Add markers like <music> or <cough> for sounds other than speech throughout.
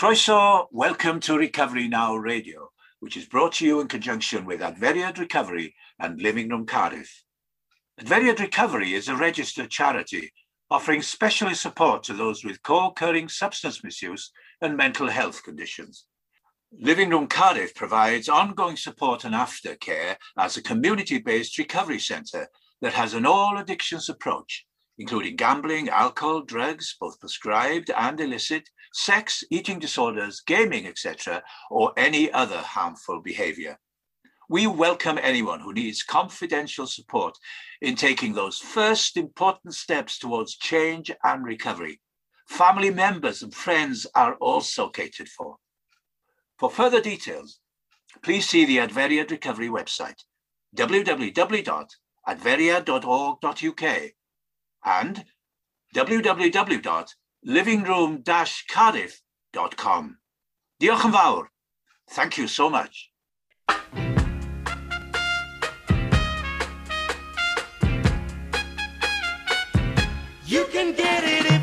Croeso, welcome to Recovery Now Radio, which is brought to you in conjunction with Adferiad Recovery and Living Room Cardiff. Adferiad Recovery is a registered charity offering specialist support to those with co-occurring substance misuse and mental health conditions. Living Room Cardiff provides ongoing support and aftercare as a community-based recovery centre that has an all addictions approach, including gambling, alcohol, drugs, both prescribed and illicit, sex, eating disorders, gaming, etc., or any other harmful behavior. We welcome anyone who needs confidential support in taking those first important steps towards change and recovery. Family members and friends are also catered for. For further details, please see the Adferiad Recovery website, www.adferiad.org.uk and www.livingroom-cardiff.com. Diolch yn fawr. Thank you so much. You can get it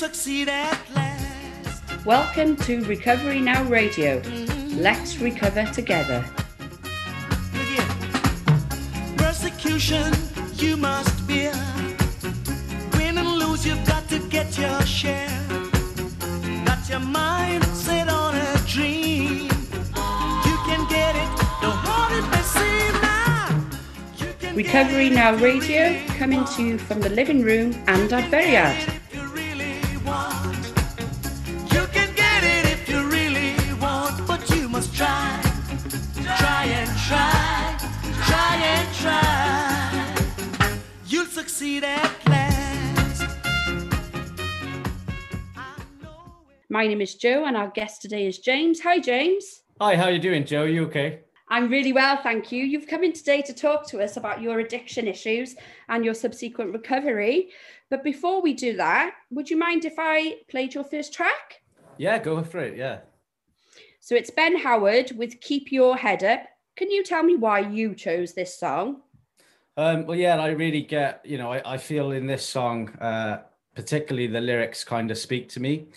succeed at last. Welcome to Recovery Now Radio. Mm-hmm. Let's recover together. Look. Persecution you must bear. Win and lose, you've got to get your share. Got your mind set on a dream. You can get it, hold it, may seem now. You can Recovery Now Radio coming to you from the living room and Adferiad. if Try. You'll succeed at last. I know it. My name is Jo and our guest today is James. Hi, James. Hi, how are you doing, Jo? You okay? I'm really well, thank you. You've come in today to talk to us about your addiction issues and your subsequent recovery. But before we do that, would you mind if I played your first track? Yeah, go for it. Yeah. So it's Ben Howard with Keep Your Head Up. Can you tell me why you chose this song? Um, well, yeah, I really get, you know, I, I feel in this song, uh, particularly the lyrics kind of speak to me,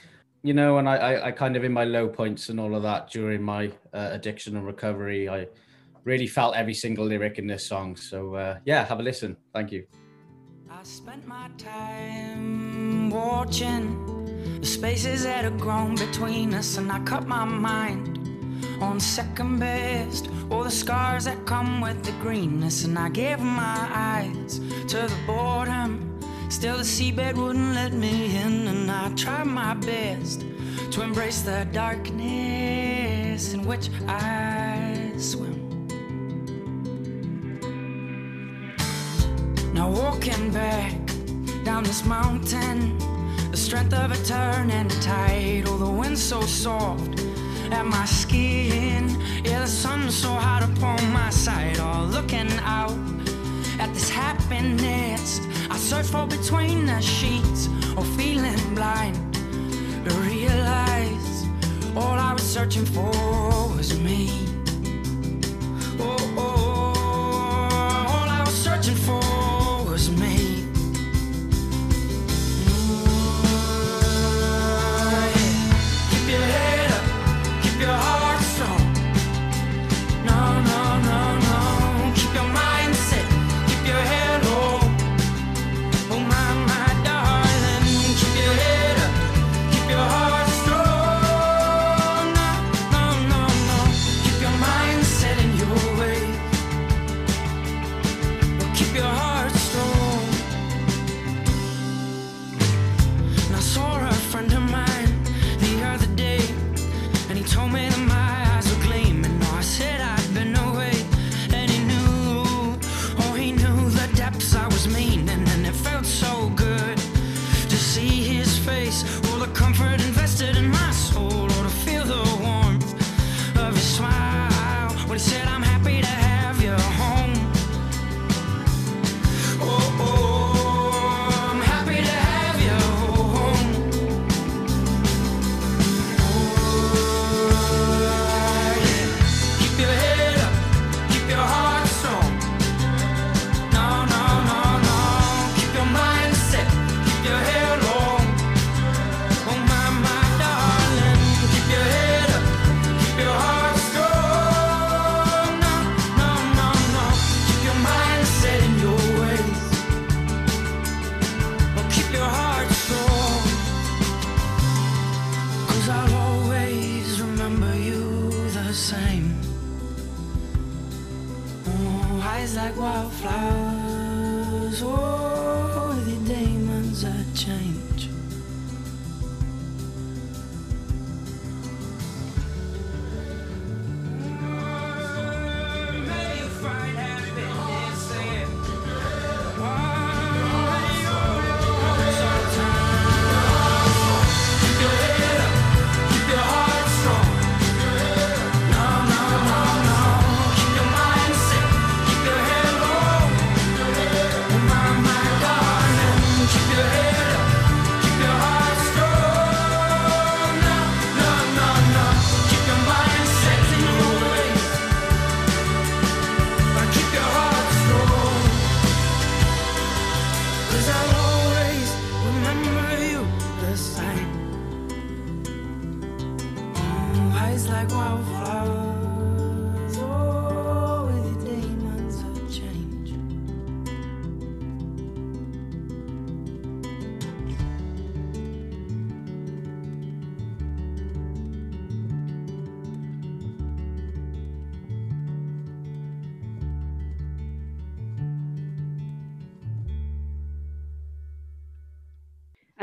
you know, and I, I, I kind of in my low points and all of that during my uh, addiction and recovery, I really felt every single lyric in this song. So, uh, yeah, have a listen. Thank you. I spent my time watching the spaces that had grown between us, and I cut my mind on second best. All the scars that come with the greenness, and I gave my eyes to the boredom. Still, the seabed wouldn't let me in, and I tried my best to embrace the darkness in which I swim. Now walking back down this mountain, the strength of a turn and a tide. Oh, the wind so soft at my skin. Yeah, the sun so hot upon my side. All looking out at this happiness. I search for between the sheets or feeling blind to realize all I was searching for was me. Oh, oh,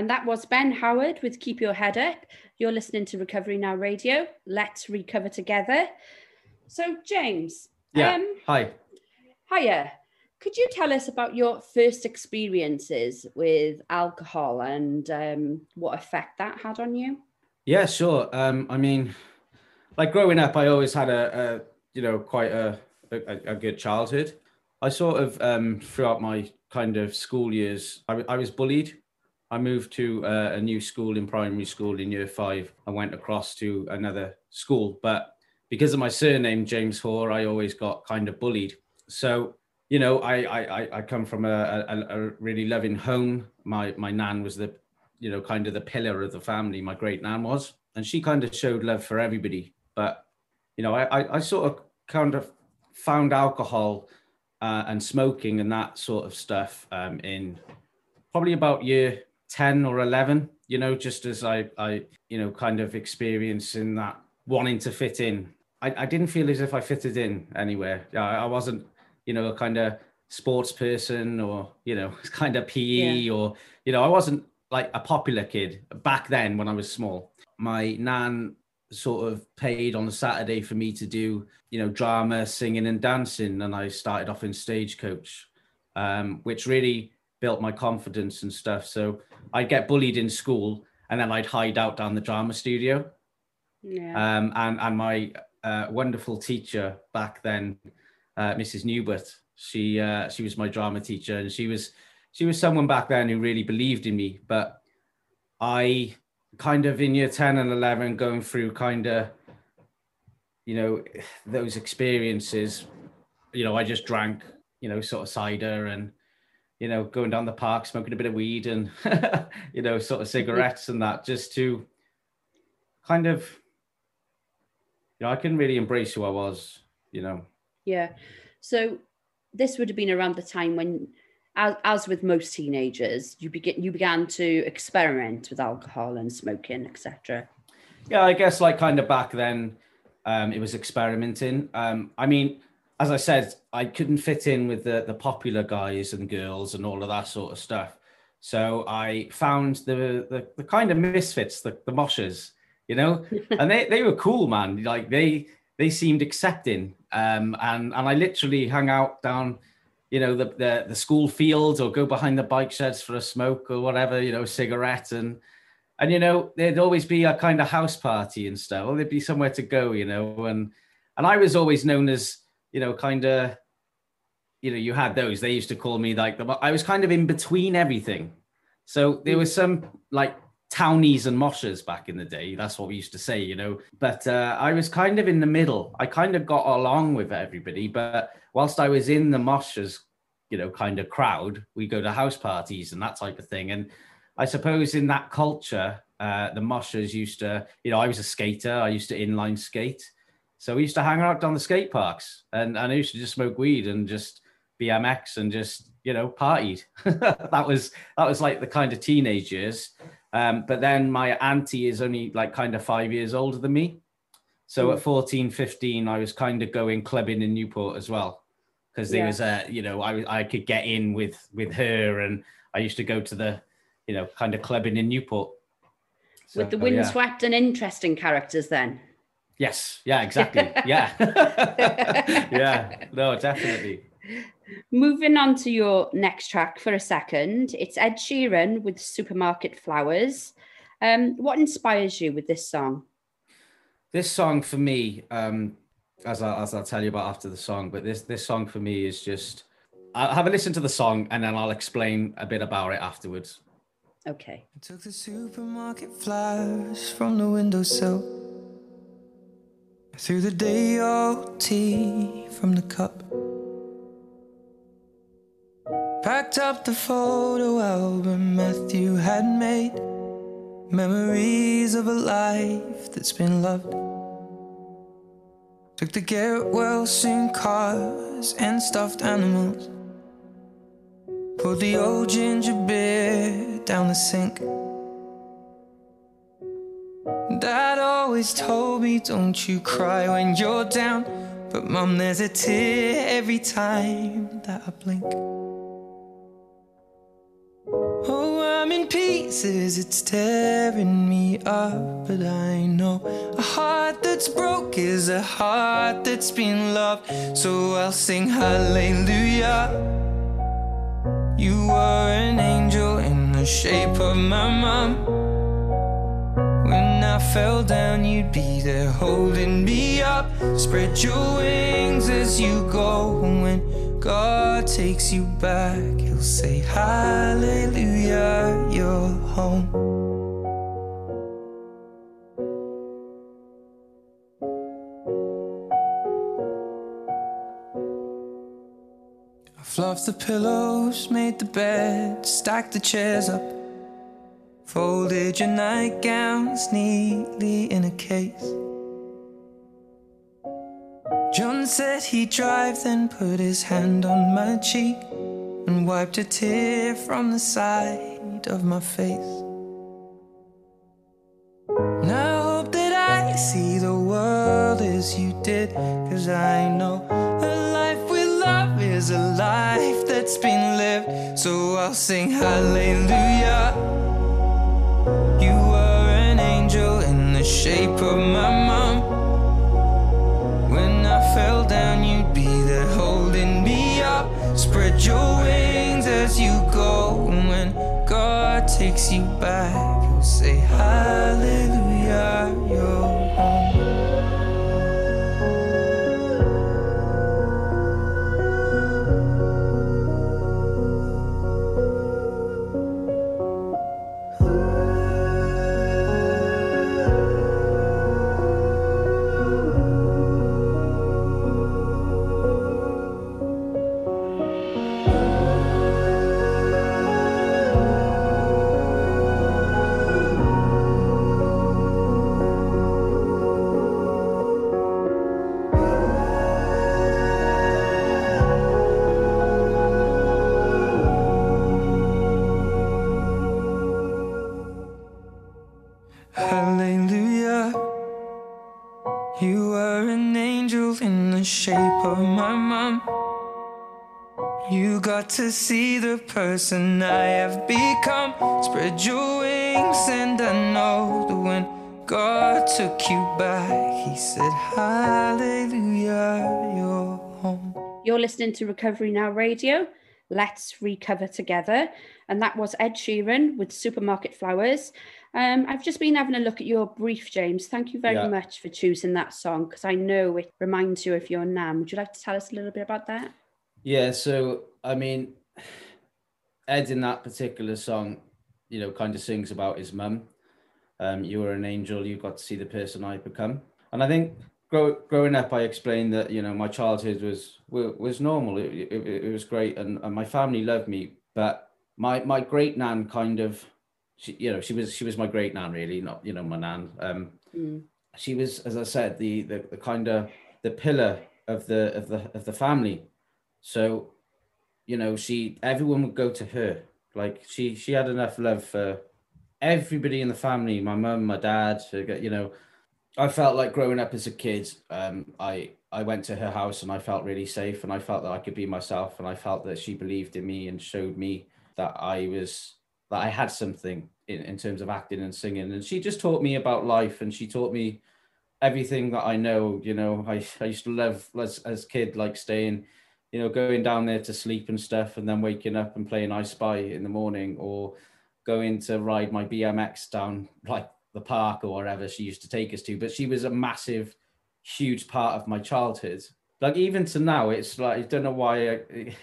And that was Ben Howard with Keep Your Head Up. You're listening to Recovery Now Radio. Let's recover together. So, James, Yeah. um, Hi. hiya. Could you tell us about your first experiences with alcohol and um, what effect that had on you? Yeah, sure. Um, I mean, like growing up, I always had a, a you know, quite a, a, a good childhood. I sort of, um, throughout my kind of school years, I was bullied. I moved to uh, a new school in primary school in year five. I went across to another school, but because of my surname, James Hoare, I always got kind of bullied. So, you know, I, I, I- come from a, a, a really loving home. My, my nan was the you know, kind of the pillar of the family, my great nan was. And she kind of showed love for everybody. But, you know, I, I, I sort of kind of found alcohol uh, and smoking and that sort of stuff um, in probably about year 10 or 11, you know, just as I, I you know, kind of experiencing that wanting to fit in. I, I didn't feel as if I fitted in anywhere. Yeah, I I wasn't, you know, a kind of sports person or, you know, <laughs> kind of PE or, you know, I wasn't like a popular kid back then when I was small. My nan sort of paid on a Saturday for me to do, you know, drama, singing, and dancing. And I started off in stagecoach, um, which really built my confidence and stuff. So I'd get bullied in school and then I'd hide out down the drama studio. Yeah. Um, and, and my uh, wonderful teacher back then, uh, Mrs. Newbert, she, uh, she was my drama teacher and she was, she was someone back then who really believed in me. But I kind of in year 10 and 11 going through kind of, you know, those experiences, you know, I just drank, you know, sort of cider and, you know, going down the park, smoking a bit of weed and, <laughs> you know, sort of cigarettes and that just to kind of, you know, I couldn't really embrace who I was, you know. Yeah. So this would have been around the time when, as, as with most teenagers, you begin you began to experiment with alcohol and smoking, etc. Yeah, I guess like kind of back then, um, it was experimenting. Um, I mean, as I said, I couldn't fit in with the the popular guys and girls and all of that sort of stuff. So I found the the, the kind of misfits, the, the moshers, you know, <laughs> and they, they were cool, man. Like they they seemed accepting. Um, and and I literally hung out down, you know, the, the the school fields or go behind the bike sheds for a smoke or whatever, you know, cigarette and and you know there'd always be a kind of house party and stuff or there'd be somewhere to go you know and and i was always known as you know kind of you know you had those. They used to call me like the i was kind of in between everything. So there was some like townies and moshers back in the day. That's what we used to say you know. But uh, i was kind of in the middle. I kind of got along with everybody. But whilst i was in the moshers you know kind of crowd we go to house parties and that type of thing. And I suppose in that culture, uh, the moshers used to, you know, I was a skater. I used to inline skate. So we used to hang out down the skate parks and, and I used to just smoke weed and just BMX and just, you know, partied. <laughs> that was that was like the kind of teenage years. Um, but then my auntie is only like kind of five years older than me. So Mm. at 14, 15, I was kind of going clubbing in Newport as well. Because there Yeah. was a, you know, I, I could get in with with her and I used to go to the, you know, kind of clubbing in Newport. With the So, yeah. windswept and interesting characters, then. Yes. Yeah, exactly. yeah. <laughs> yeah. No, definitely. Moving on to your next track for a second, it's Ed Sheeran with Supermarket Flowers. Um, what inspires you with this song? This song for me, um, as, I, as I'll tell you about after the song, but this this song for me is just. I'll have a listen to the song and then I'll explain a bit about it afterwards. Okay. I took the supermarket flowers from the windowsill. Threw the day old tea from the cup. Packed up the photo album Matthew had made. Memories of a life that's been loved. Took the Garrett Wilson cars and stuffed animals. Poured the old ginger beer down the sink. Always told me, don't you cry when you're down. But mum, there's a tear every time that I blink. Oh, I'm in pieces, it's tearing me up. But I know a heart that's broke is a heart that's been loved. So I'll sing hallelujah. You were an angel in the shape of my mom. I fell down, you'd be there holding me up. Spread your wings as you go. And When God takes you back, He'll say, Hallelujah, you're home. I fluffed the pillows, made the bed, stacked the chairs up. Folded your nightgowns neatly in a case. John said he'd drive, then put his hand on my cheek and wiped a tear from the side of my face. And I hope that I see the world as you did, cause I know a life with love is a life that's been lived. So I'll sing hallelujah. You were an angel in the shape of my mom. When I fell down, you'd be there holding me up. Spread your wings as you go. And when God takes you back, He'll say, Hallelujah, to see the person I have become. Spread your wings, and I know that when God took you back, He said, Hallelujah, you're home. You're listening to Recovery Now Radio. Let's recover together. And that was Ed Sheeran with Supermarket Flowers. Um, I've just been having a look at your brief, James. Thank you very Yeah. much for choosing that song because I know it reminds you of your nan. Would you like to tell us a little bit about that? Yeah, so I mean, Ed in that particular song, you know, kind of sings about his mum. Um, you were an angel. You got to see the person I become. And I think grow, growing up, I explained that you know my childhood was was normal. It, it, it was great, and, and my family loved me. But my my great nan kind of, she, you know, she was she was my great nan really, not you know my nan. Um, Mm. she was, as I said, the the, the kind of the pillar of the of the of the family. So, you know, she everyone would go to her. Like she she had enough love for everybody in the family, my mum, my dad, you know. I felt like growing up as a kid, um, I I went to her house and I felt really safe and I felt that I could be myself and I felt that she believed in me and showed me that I was that I had something in, in terms of acting and singing. And she just taught me about life and she taught me everything that I know. You know, I, I used to love as as kid like staying, you know, going down there to sleep and stuff and then waking up and playing I Spy in the morning or going to ride my BMX down like the park or wherever she used to take us to. But she was a massive huge part of my childhood. Like even to now, it's like I don't know why. I,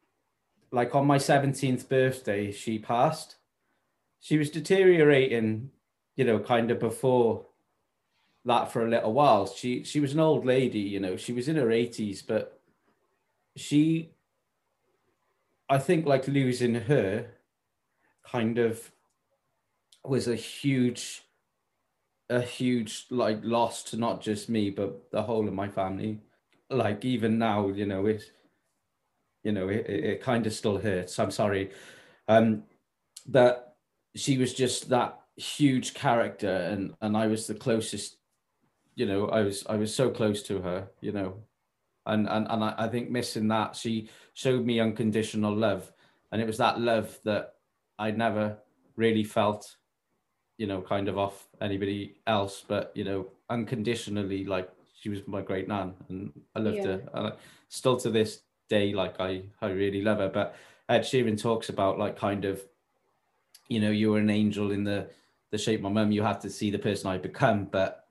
<sighs> like on my seventeenth birthday, she passed. She was deteriorating, you know, kind of before that for a little while. She she was an old lady, you know. She was in her eighties, but she, I think, like losing her, kind of was a huge a huge like loss to not just me but the whole of my family. Like even now you know it you know it, it kind of still hurts. I'm sorry. Um that she was just that huge character and and i was the closest you know i was i was so close to her you know and and, and I, I think missing that she showed me unconditional love and it was that love that i never really felt you know, kind of off anybody else, but you know, unconditionally, like she was my great nan, and I loved Yeah. her. And I, still to this day, like I, I really love her. But Ed Sheeran talks about like kind of, you know, you were an angel in the the shape of my mum. You had to see the person I become, but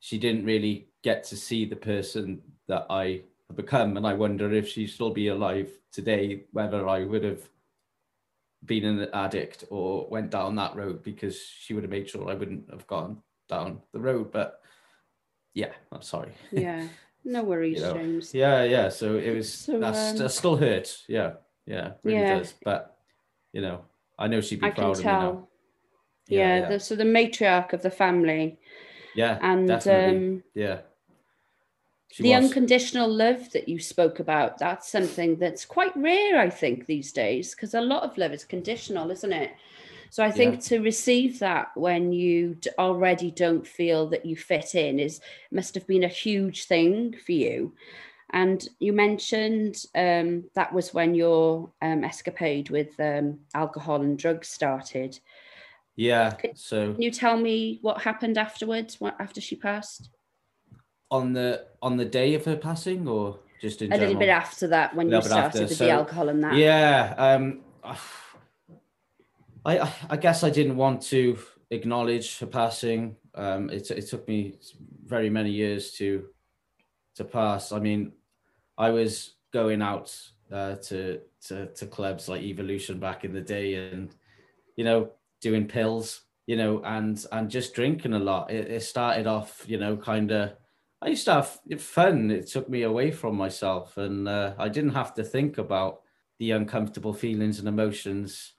she didn't really get to see the person that I become. And I wonder if she'd still be alive today, whether I would have been an addict or went down that road because she would have made sure I wouldn't have gone down the road. But yeah, I'm sorry. Yeah. No <laughs> worries, You know, James. Yeah, yeah. So it was So, that's um, that still hurts. Yeah, yeah, really Yeah. does. But you know, I know she'd be I proud of me now. tell. Yeah, yeah, The, so the matriarch of the family, yeah, and definitely. um, yeah. She the was. unconditional love that you spoke about. That's something that's quite rare, I think, these days, because a lot of love is conditional, isn't it? So I think to receive that when you d- already don't feel that you fit in is must have been a huge thing for you. And you mentioned um, that was when your um, escapade with um, alcohol and drugs started. yeah. So Can you tell me what happened afterwards, what, after she passed? On the on the day of her passing, or just in A little bit after that, when you started with so- the alcohol and that. Yeah. Um, I I- I guess I didn't want to acknowledge her passing. Um, it it took me very many years to to pass. I mean, I was going out uh, to to to clubs like Evolution back in the day, and you know, doing pills, you know, and and just drinking a lot. It, it started off, you know, kind of. I used to have fun. It took me away from myself, and uh, I didn't have to think about the uncomfortable feelings and emotions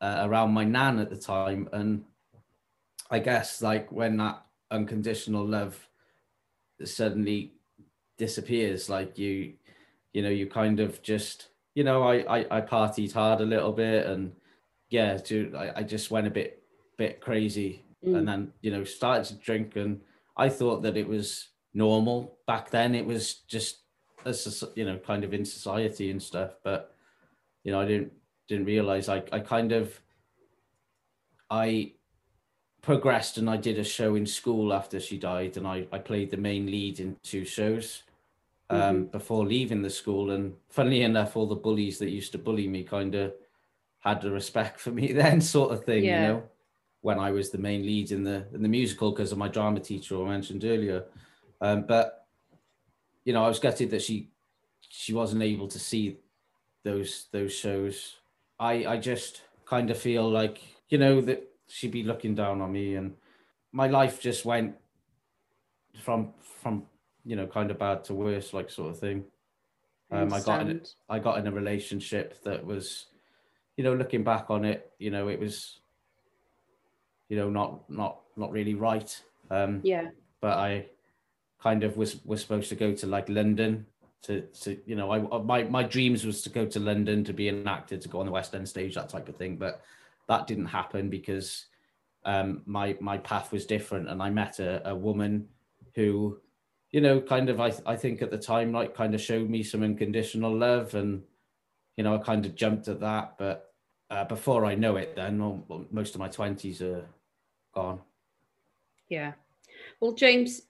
uh, around my nan at the time. And I guess like when that unconditional love suddenly disappears, like you, you know, you kind of just, you know, I I, I partied hard a little bit, and yeah, to, I, I just went a bit bit crazy, Mm. and then you know started to drink, and I thought that it was normal back then. It was just a soc- you know kind of in society and stuff, but you know I didn't didn't realize I I kind of I progressed and I did a show in school after she died, and I I played the main lead in two shows um, before leaving the school. And funnily enough, all the bullies that used to bully me kind of had the respect for me <laughs> then, sort of thing, Yeah. you know, when I was the main lead in the in the musical because of my drama teacher I mentioned earlier. Um, but you know, I was gutted that she she wasn't able to see those those shows. I I just kind of feel like you know that she'd be looking down on me, and my life just went from from you know kind of bad to worse, like sort of thing. Um, I got in. I got in a relationship that was, you know, looking back on it, you know, it was, you know, not not not really right. Um, Yeah. but I kind of was was supposed to go to like London to to you know I my my dreams was to go to London to be an actor to go on the West End stage that type of thing but that didn't happen because um, my my path was different and I met a, a woman who you know kind of I I think at the time like kind of showed me some unconditional love and you know I kind of jumped at that but uh, before I know it then most of my 20s are gone Yeah. Well, James,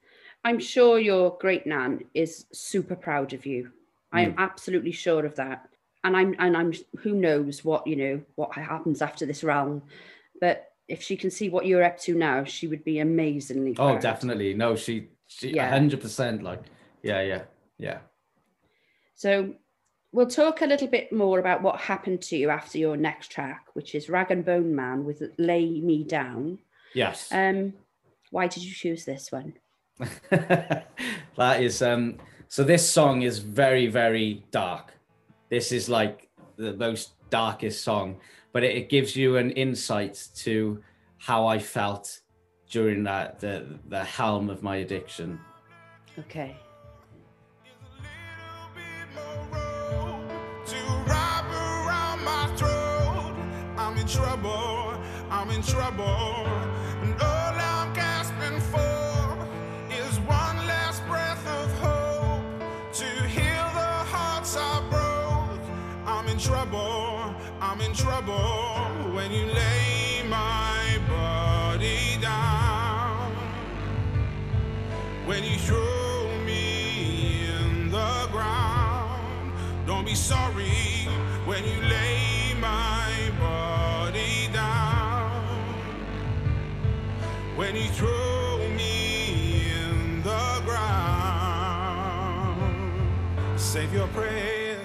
I'm sure your great nan is super proud of you. I am absolutely sure of that. And I'm and I'm who knows what, you know, what happens after this realm. But if she can see what you're up to now, she would be amazingly oh proud. definitely no she she Yeah. 100% like yeah yeah yeah So we'll talk a little bit more about what happened to you after your next track, which is Rag and Bone Man with Lay Me Down. yes Um, why did you choose this one? <laughs> that is um so this song is very very dark this is like the most darkest song but it, it gives you an insight to how i felt during that the the helm of my addiction Okay. to wrap around my throat. I'm in trouble, I'm in trouble. Sorry when you lay my body down. When you throw me in the ground. Save your prayers.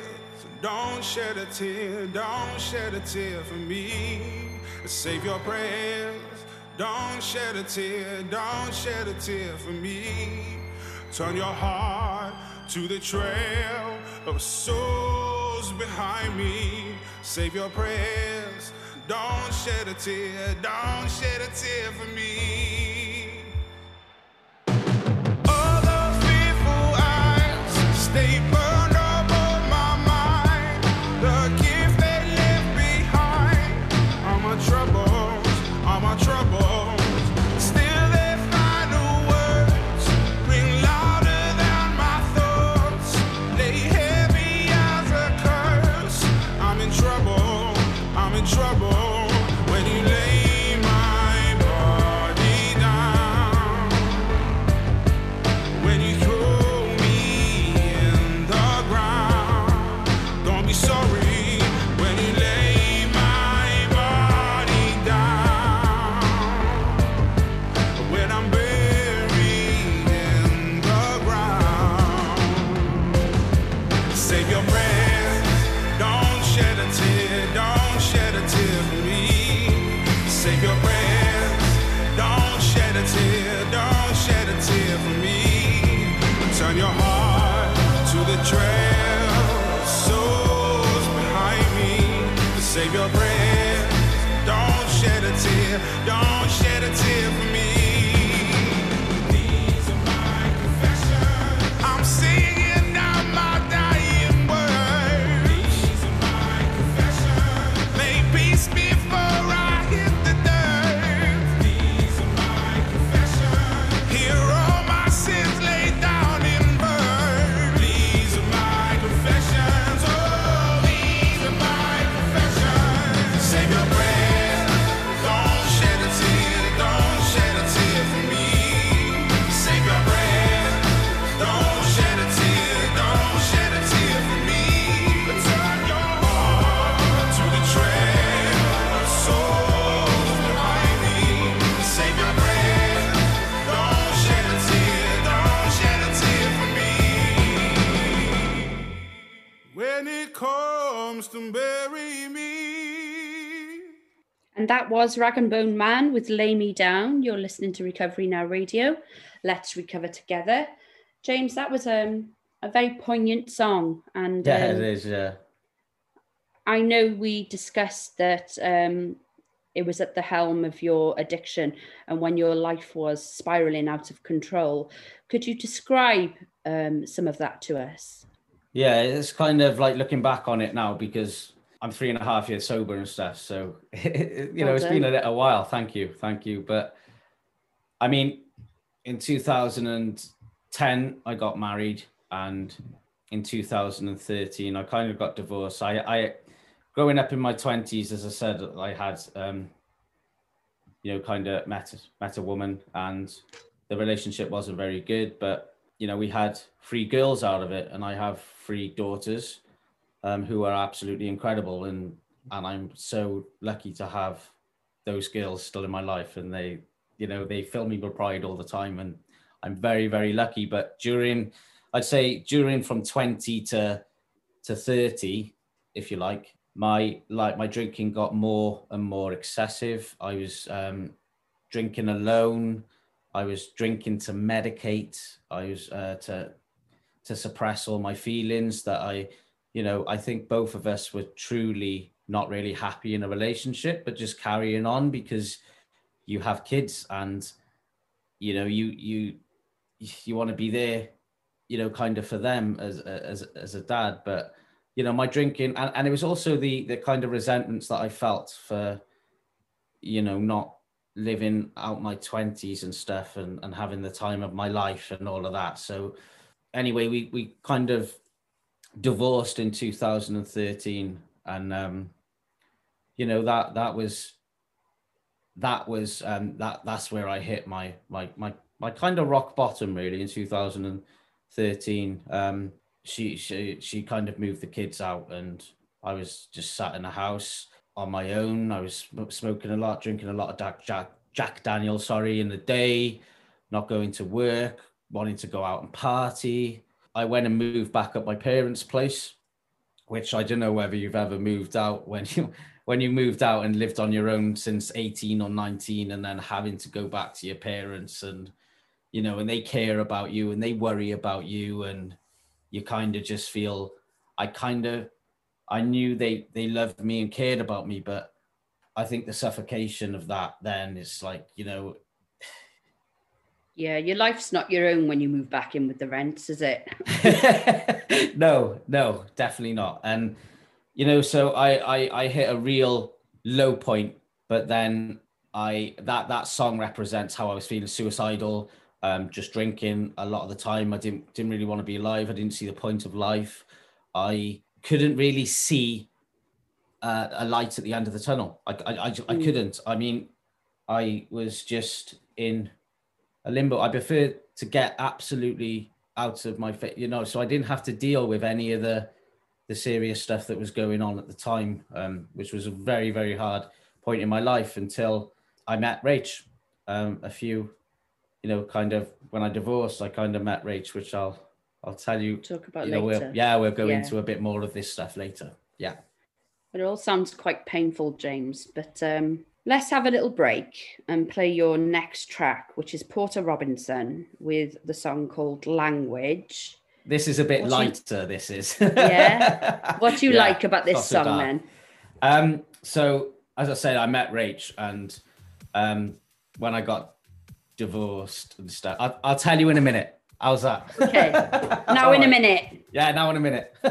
Don't shed a tear. Don't shed a tear for me. Save your prayers. Don't shed a tear. Don't shed a tear for me. Turn your heart to the trail of souls behind me. Save your prayers. Don't shed a tear. Don't shed a tear for me. Other fearful eyes stay burned trouble, I'm in trouble that was Rag and Bone Man with Lay Me Down. You're listening to Recovery Now Radio. Let's recover together. James, that was um, a very poignant song. And yeah um, it is yeah I know we discussed that um, it was at the helm of your addiction and when your life was spiraling out of control. Could you describe um, some of that to us? Yeah, it's kind of like looking back on it now because I'm three and a half years sober and stuff. So <laughs> you know, Well it's been a little while. Thank you, thank you. But I mean, in 2010, I got married, and in 2013, I kind of got divorced. I, I growing up in my 20s, as I said, I had um, you know, kind of met met a woman, and the relationship wasn't very good. But you know, we had three girls out of it, and I have three daughters um, who are absolutely incredible, and and I'm so lucky to have those girls still in my life, and they, you know, they fill me with pride all the time, and I'm very very lucky. But during, I'd say during from 20 to to 30, if you like, my like my drinking got more and more excessive. I was um, drinking alone. I was drinking to medicate. I was uh, to to suppress all my feelings that I, you know, I think both of us were truly not really happy in a relationship, but just carrying on because you have kids and you know you you you want to be there, you know, kind of for them as as as a dad, but you know my drinking and, and it was also the the kind of resentments that I felt for you know not living out my 20s and stuff and, and having the time of my life and all of that. So anyway we we kind of divorced in 2013 and um you know that that was that was um that that's where i hit my my my my kind of rock bottom really in 2013 um she she she kind of moved the kids out and i was just sat in the house on my own. I was smoking a lot drinking a lot of jack jack jack daniel sorry in the day not going to work wanting to go out and party i went and moved back up my parents place which i don't know whether you've ever moved out when you <laughs> when you moved out and lived on your own since 18 or 19 and then having to go back to your parents and you know and they care about you and they worry about you and you kind of just feel i kind of i knew they they loved me and cared about me but i think the suffocation of that then is like you know Yeah, your life's not your own when you move back in with the rents, is it? <laughs> no, no, definitely not. And you know, so I, I I hit a real low point, but then I that that song represents how I was feeling suicidal, um, just drinking a lot of the time. I didn't didn't really want to be alive. I didn't see the point of life. I couldn't really see uh, a light at the end of the tunnel. I I, I, I Mm. couldn't. I mean, I was just in a limbo. I prefer to get absolutely out of my face, you know, so I didn't have to deal with any of the the serious stuff that was going on at the time, um, which was a very very hard point in my life until I met Rach. Um, a few, you know, kind of when I divorced, I kind of met Rach, which I'll I'll tell you. Talk about You know, later. we'll, yeah, we'll go Yeah. into a bit more of this stuff later. Yeah. It all sounds quite painful, James, but um, let's have a little break and play your next track, which is Porter Robinson with the song called Language. This is a bit What do you- lighter. This is. Yeah? <laughs> What do you Yeah, like about this song then? Um, so as I said, I met Rach, and um, when I got divorced and stuff, I'll, I'll tell you in a minute. How's that? Okay. <laughs> Now, in a minute. Yeah, now in a minute. <laughs>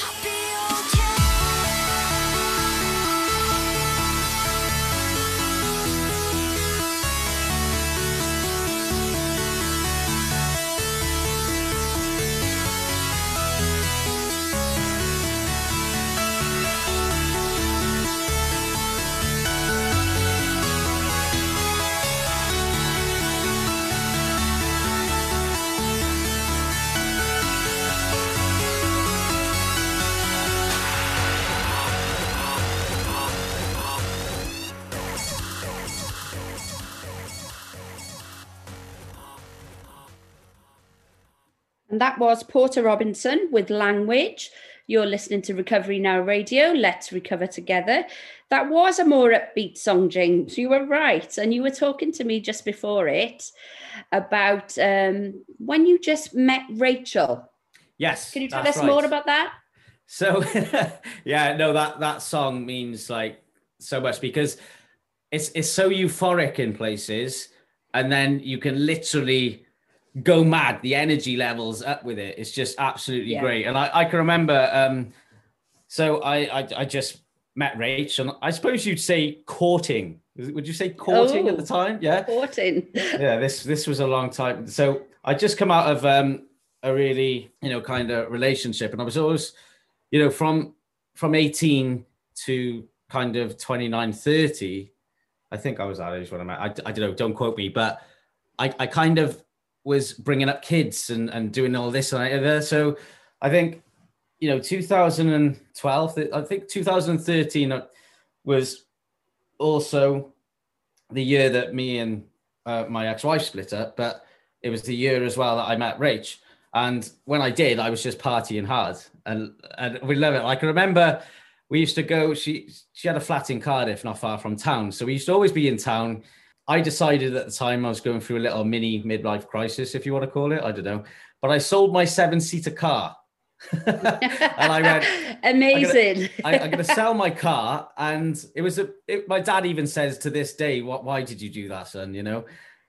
I'll be And that was Porter Robinson with Language. You're listening to Recovery Now Radio. Let's recover together. That was a more upbeat song, James. You were right. And you were talking to me just before it about um, when you just met Rachel. Yes. Can you tell us more about that? So <laughs> yeah, no, that that song means like so much because it's it's so euphoric in places, and then you can literally go mad. The energy levels up with it. It's just absolutely Yeah. great. And I, I can remember um so I, I I just met Rach and I suppose you'd say courting. Would you say courting at the Oh. time? Yeah Important. <laughs> yeah this this was a long time so i just come out of um a really you know kind of relationship and i was always you know from from 18 to kind of 29 30 i think i was that age when i met i, I don't know don't quote me but i i kind of was bringing up kids and and doing all this and I, so i think you know 2012 i think 2013 was also the year that me and uh, my ex-wife split up, but it was the year as well that I met Rach. And when I did, I was just partying hard, and and we love it. I can remember we used to go. She she had a flat in Cardiff, not far from town, so we used to always be in town. I decided at the time I was going through a little mini midlife crisis, if you want to call it. I don't know, but I sold my seven-seater car, <laughs> and I went. <laughs> Amazing. I'm going to sell my car, and it was a. It, my dad even says to this day, "What? Why did you do that, son?" You know,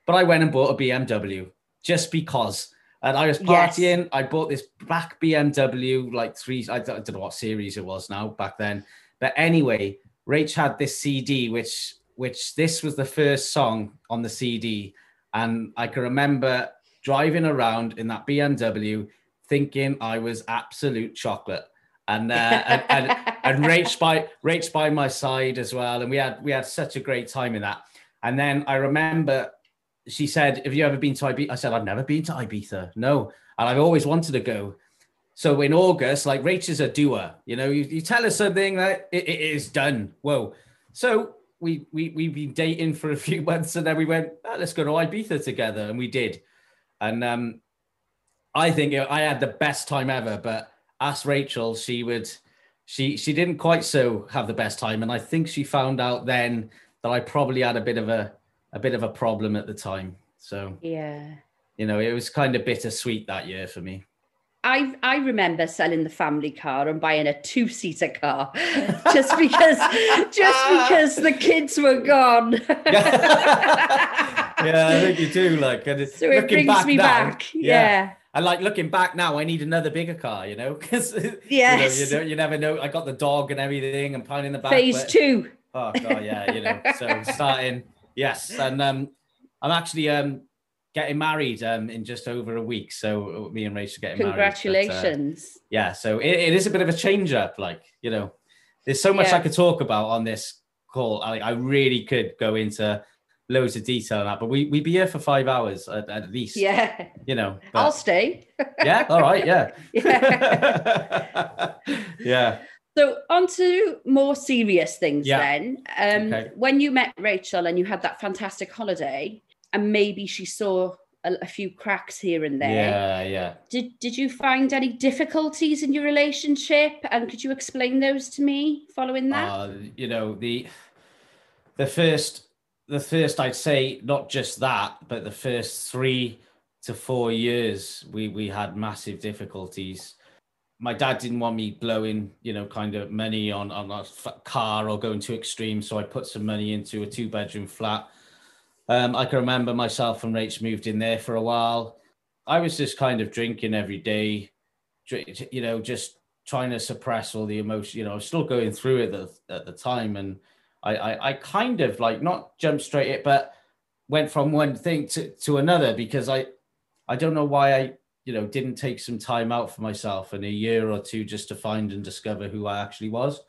but I went and bought a BMW just because. And I was Yes. partying. I bought this black BMW, like three. I don't, I don't know what series it was now back then, but anyway, Rach had this CD, which which this was the first song on the CD, and I can remember driving around in that BMW, thinking I was absolute chocolate and uh, and, and <laughs> and Rach by Rach by my side as well, and we had we had such a great time in that. And then I remember she said, "Have you ever been to Ibiza?" I said, "I've never been to Ibiza, no, and I've always wanted to go." So in August, like Rach is a doer, you know, you, you tell her something that it, it is done. Whoa. So we we we've been dating for a few <laughs> months, and then we went, "Ah, let's go to Ibiza together, and we did. And um, I think I had the best time ever. But ask Rachel, she would, she she didn't quite so have the best time, and I think she found out then that I probably had a bit of a a bit of a problem at the time. So Yeah. you know, it was kind of bittersweet that year for me. I I remember selling the family car and buying a two seater car <laughs> just because just because the kids were gone. <laughs> yeah, I think you do. Like, and it's- so it looking brings me now, back. Yeah. and like looking back now. I need another bigger car, you know, <laughs> because Yes. you, know, you, don't- you never know. I got the dog and everything, and pounding the back. Phase but- two. Oh god, yeah, you know. So starting, yes, and um, I'm actually um getting married um in just over a week. So uh, me and Rachel getting married. but, uh, Congratulations. yeah, so it, it is a bit of a change up. Like you know, there's so much Yeah. I could talk about on this call. I, I really could go into loads of detail on that, but we we'd be here for five hours at, at least. yeah. you know. I'll stay. <laughs> yeah, all right, yeah, <laughs> Yeah. <laughs> yeah. So on to more serious things Yeah. then. Um, Okay. When you met Rachel and you had that fantastic holiday, and maybe she saw a, a few cracks here and there. Yeah, yeah. Did Did you find any difficulties in your relationship, and could you explain those to me following that? Uh, you know the the first the first I'd say not just that, but the first three to four years we we had massive difficulties. My dad didn't want me blowing, you know, kind of money on on a car or going too extreme, so I put some money into a two bedroom flat. Um, I can remember myself and Rach moved in there for a while. I was just kind of drinking every day, you know, just trying to suppress all the emotion. You know, I was still going through it at, at the time, and I, I, I kind of like not jump straight it, but went from one thing to, to another because I, I don't know why I, you know, didn't take some time out for myself in a year or two just to find and discover who I actually was.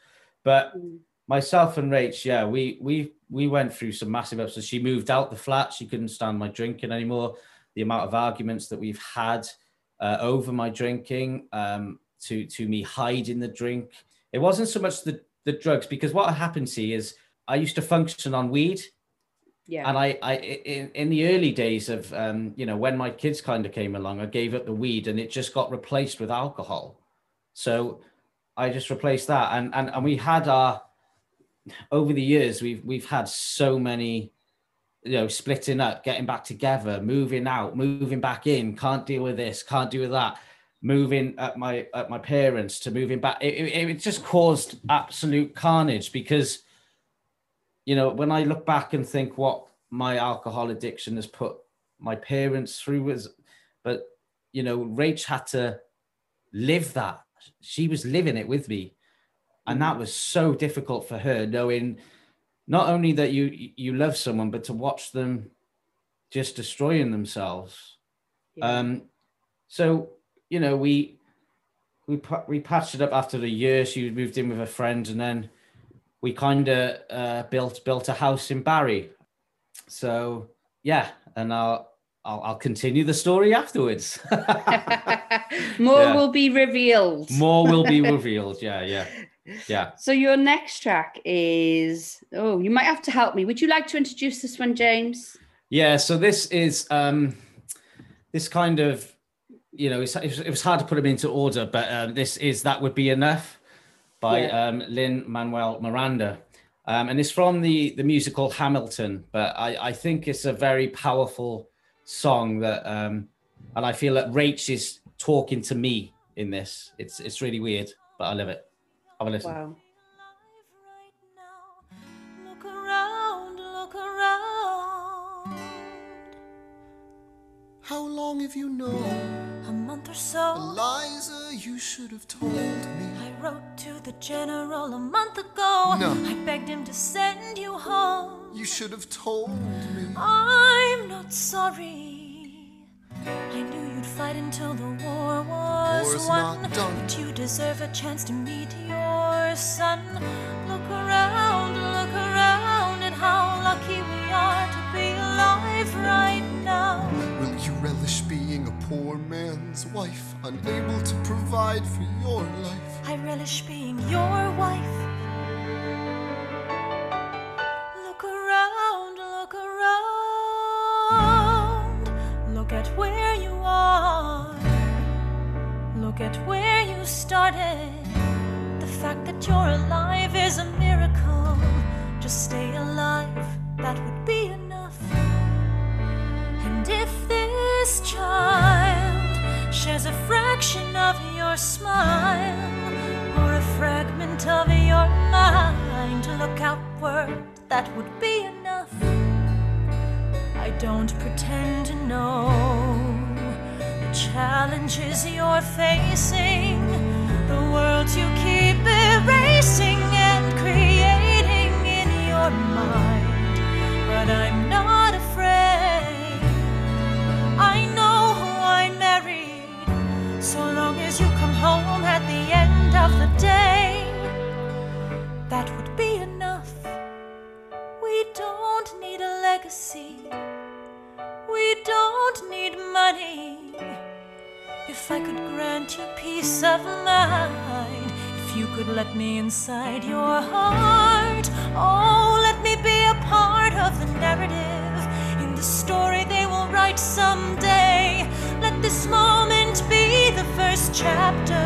But Mm. myself and Rach, yeah, we we we went through some massive episodes. She moved out the flat. She couldn't stand my drinking anymore. The amount of arguments that we've had uh, over my drinking, um, to to me hiding the drink. It wasn't so much the the drugs because what happened see is I used to function on weed, yeah. and I I in, in the early days of um, you know when my kids kind of came along, I gave up the weed and it just got replaced with alcohol. So I just replaced that, and and and we had our over the years we've we've had so many you know splitting up getting back together moving out moving back in can't deal with this can't deal with that moving at my at my parents to moving back. It, it, it just caused absolute carnage because you know when i look back and think what my alcohol addiction has put my parents through was but you know rach had to live that. She was living it with me and that was so difficult for her knowing not only that you you love someone but to watch them just destroying themselves Yeah. um so you know we we we patched it up after the year she moved in with a friend and then we kind of uh, built built a house in barry so yeah and i'll I'll, I'll continue the story afterwards. <laughs> <laughs> More Yeah. will be revealed. More will be <laughs> revealed. Yeah, yeah, yeah. So your next track is oh, you might have to help me. Would you like to introduce this one, James? Yeah, so this is um this kind of you know it's, it was- it was hard to put them into order, but um, this is that would be enough by Yeah. um, Lin Manuel Miranda, um, and it's from the the musical Hamilton. But I I think it's a very powerful song that um and I feel that Rach is talking to me in this. It's it's really weird, but I love it. Have a listen. Wow. Look around, look around. How long have you known? A month or so. Eliza, you should have told me. I wrote to the general a month ago. No. I begged him to send you home. You should have told me. I'm not sorry. I knew you'd fight until the war was War's won. not done. But you deserve a chance to meet your sun. Look around, look around at how lucky we are to be alive right now. Will you relish being a poor man's wife, unable to provide for your life? I relish being your wife. Look around, look around, look at where you are, look at where you started. The fact that you're alive is a miracle. Just stay alive, that would be enough. And if this child shares a fraction of your smile or a fragment of your mind, look outward, that would be enough. I don't pretend to know the challenges you're facing, the worlds you keep erasing and creating in your mind. But I'm not afraid. I know who I married, so long as you come home at the end of the day, that would be enough. We don't need a legacy. We don't need money. If I could grant you peace of mind, if you could let me inside your heart, oh, let me be a part of the narrative in the story they will write someday. Let this moment be the first chapter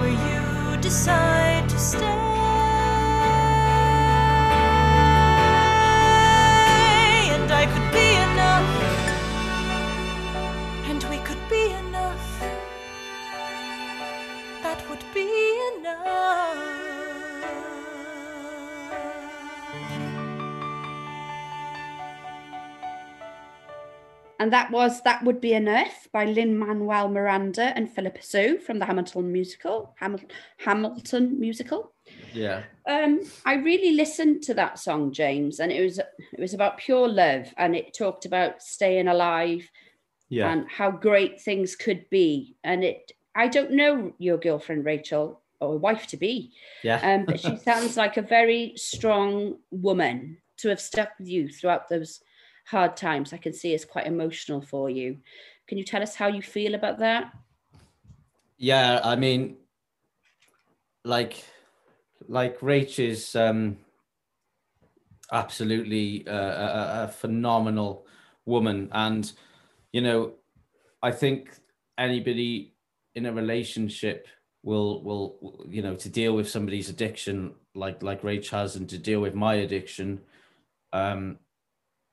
where you decide to stay. And I could be enough, and we could be enough. That would be. And that was That Would Be Enough by Lin Manuel Miranda and Phillipa Soo from the Hamilton musical, Hamil- Hamilton musical. Yeah. Um, I really listened to that song, James, and it was it was about pure love, and it talked about staying alive Yeah. and how great things could be. And it, I don't know your girlfriend Rachel or a wife to be, yeah. um, but she <laughs> sounds like a very strong woman to have stuck with you throughout those hard times. I can see it's quite emotional for you. Can you tell us how you feel about that? yeah i mean like like rach is um absolutely uh, a, a- a phenomenal woman and you know i think anybody in a relationship will will you know to deal with somebody's addiction like like rach has and to deal with my addiction um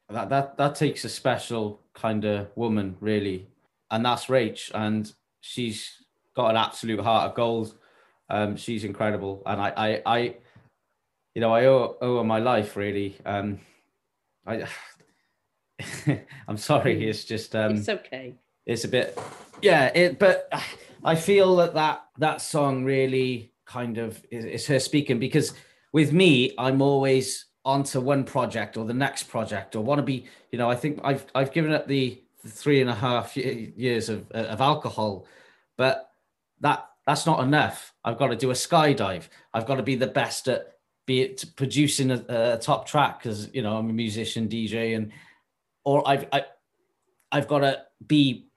that that that takes a special kind of woman really and that's rach and she's got an absolute heart of gold. Um, she's incredible, and I, I, I, you know, I owe, owe her my life really. Um, I, <laughs> I'm sorry, it's just um, it's okay. it's a bit, yeah. It, but I feel that that that song really kind of is, is her speaking because with me, I'm always onto one project or the next project or want to be. You know, I think I've I've given up the three and a half years of of alcohol, but that that's not enough. I've got to do a skydive. I've got to be the best at be it producing a, a top track because you know I'm a musician, DJ, and or I've I, I've got to be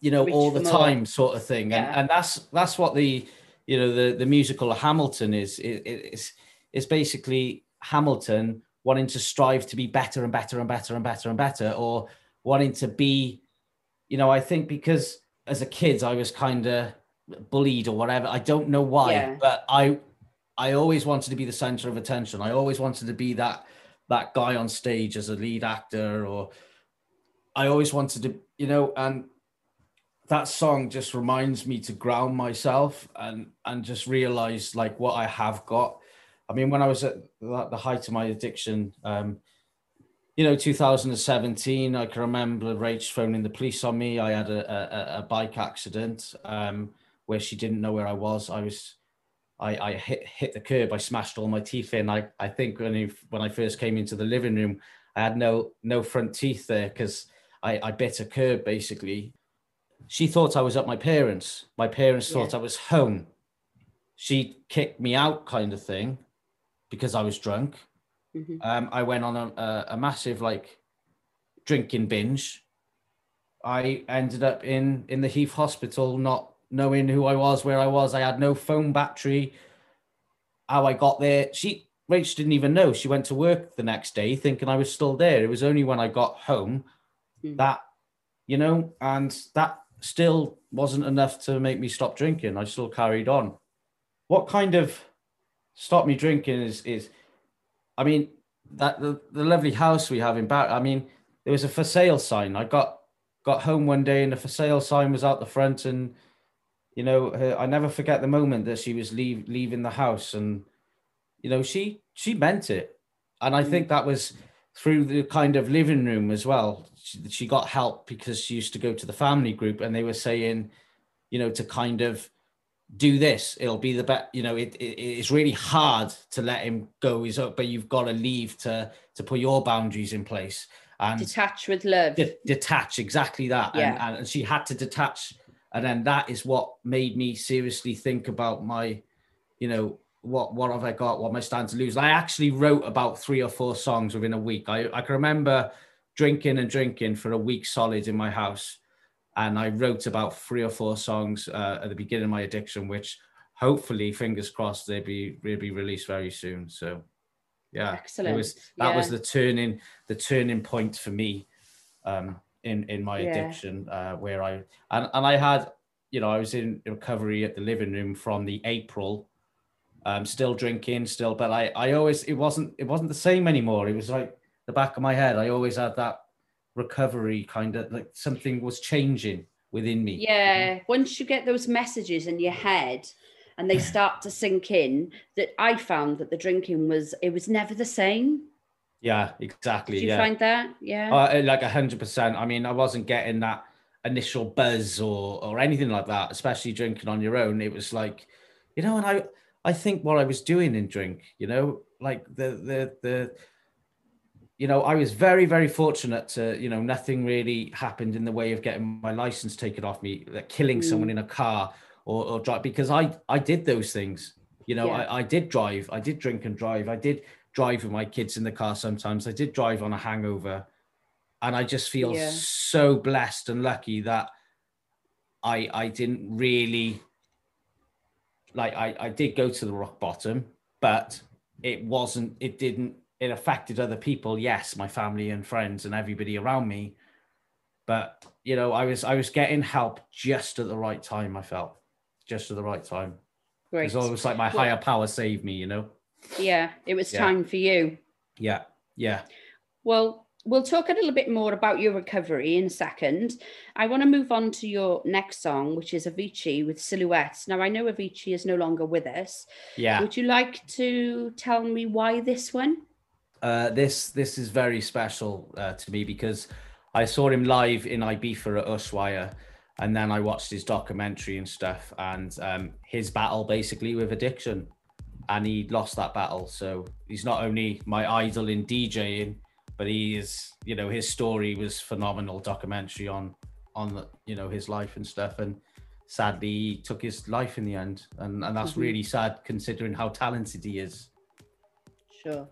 you know Reach all the more. time sort of thing, and Yeah. and that's that's what the you know the the musical Hamilton is. It, it's it's basically Hamilton wanting to strive to be better and better and better and better and better, or wanting to be, you know, I think because as a kid I was kind of bullied or whatever. I don't know why, Yeah. but I I always wanted to be the center of attention. I always wanted to be that that guy on stage as a lead actor, or I always wanted to, you know, and that song just reminds me to ground myself and and just realize like what I have got. I mean, when I was at the height of my addiction, um, you know, 2017, I can remember Rach phoning the police on me. I had a, a, a bike accident um, where she didn't know where I was. I was, I, I hit hit the curb. I smashed all my teeth in. I, I think when I, when I first came into the living room, I had no no front teeth there because I, I bit a curb basically. She thought I was at my parents. My parents thought I was home. She kicked me out, kind of thing, because I was drunk Mhm. um, I went on a, a, a massive like drinking binge. I ended up in in the Heath Hospital, not knowing who I was, where I was. I had no phone battery. How I got there, she Rach didn't even know. She went to work the next day thinking I was still there. It was only when I got home Hmm. that, you know, and that still wasn't enough to make me stop drinking. I still carried on. What kind of stopped me drinking is is, I mean, that the, the lovely house we have in Bath. I mean, there was a for sale sign. I got got home one day and the for sale sign was out the front, and you know, her, I never forget the moment that she was leave, leaving the house, and you know, she she meant it, and I mm. think that was through the kind of living room as well. She, she got help because she used to go to the family group, and they were saying, you know, to kind of do this it'll be the best you know it, it, it's really hard to let him go he's up but you've got to leave to to put your boundaries in place and Detach with love. de- detach exactly that Yeah. and, and she had to detach and then that is what made me seriously think about my you know what what have i got? What am i starting to lose? I actually wrote about three or four songs within a week. I, I can remember drinking and drinking for a week solid in my house and i wrote about three or four songs uh, at the beginning of my addiction which hopefully fingers crossed they'll be they'll be released very soon. So yeah Excellent. it was that was the turning the turning point for me um in in my Yeah. addiction uh where i and, and i had you know i was in recovery at the living room from the april um still drinking still but i i always it wasn't it wasn't the same anymore it was like the back of my head i always had that recovery kind of like something was changing within me Yeah, once you get those messages in your head and they start to sink in, that I found that the drinking was it was never the same. yeah exactly Did you yeah find that? Yeah. Uh, like a hundred percent. I mean, I wasn't getting that initial buzz or or anything like that, especially drinking on your own. It was like, you know, and I I think what I was doing in drink, you know, like the the the you know, I was very, very fortunate to, you know, nothing really happened in the way of getting my license taken off me, like killing mm. someone in a car or, or drive because I I did those things. You know, Yeah. I, I did drive, I did drink and drive, I did drive with my kids in the car sometimes, I did drive on a hangover. And I just feel Yeah. so blessed and lucky that I I didn't really like I, I did go to the rock bottom, but it wasn't it didn't it affected other people yes my family and friends and everybody around me but you know i was i was getting help just at the right time i felt just at the right time Great. it's almost like my higher power saved me you know Yeah, it was Yeah. time for you. yeah yeah Well, we'll talk a little bit more about your recovery in a second. I want to move on to your next song, which is Avicii with Silhouettes. Now, I know Avicii is no longer with us. yeah Would you like to tell me why this one? uh, this this is very special uh, to me because I saw him live in Ibiza at Ushuaia, and then I watched his documentary and stuff, and um, his battle basically with addiction, and he lost that battle. So he's not only my idol in DJing, but he is, you know, his story was phenomenal documentary on on the, you know his life and stuff, and sadly he took his life in the end, and and that's Mhm. really sad considering how talented he is. Sure.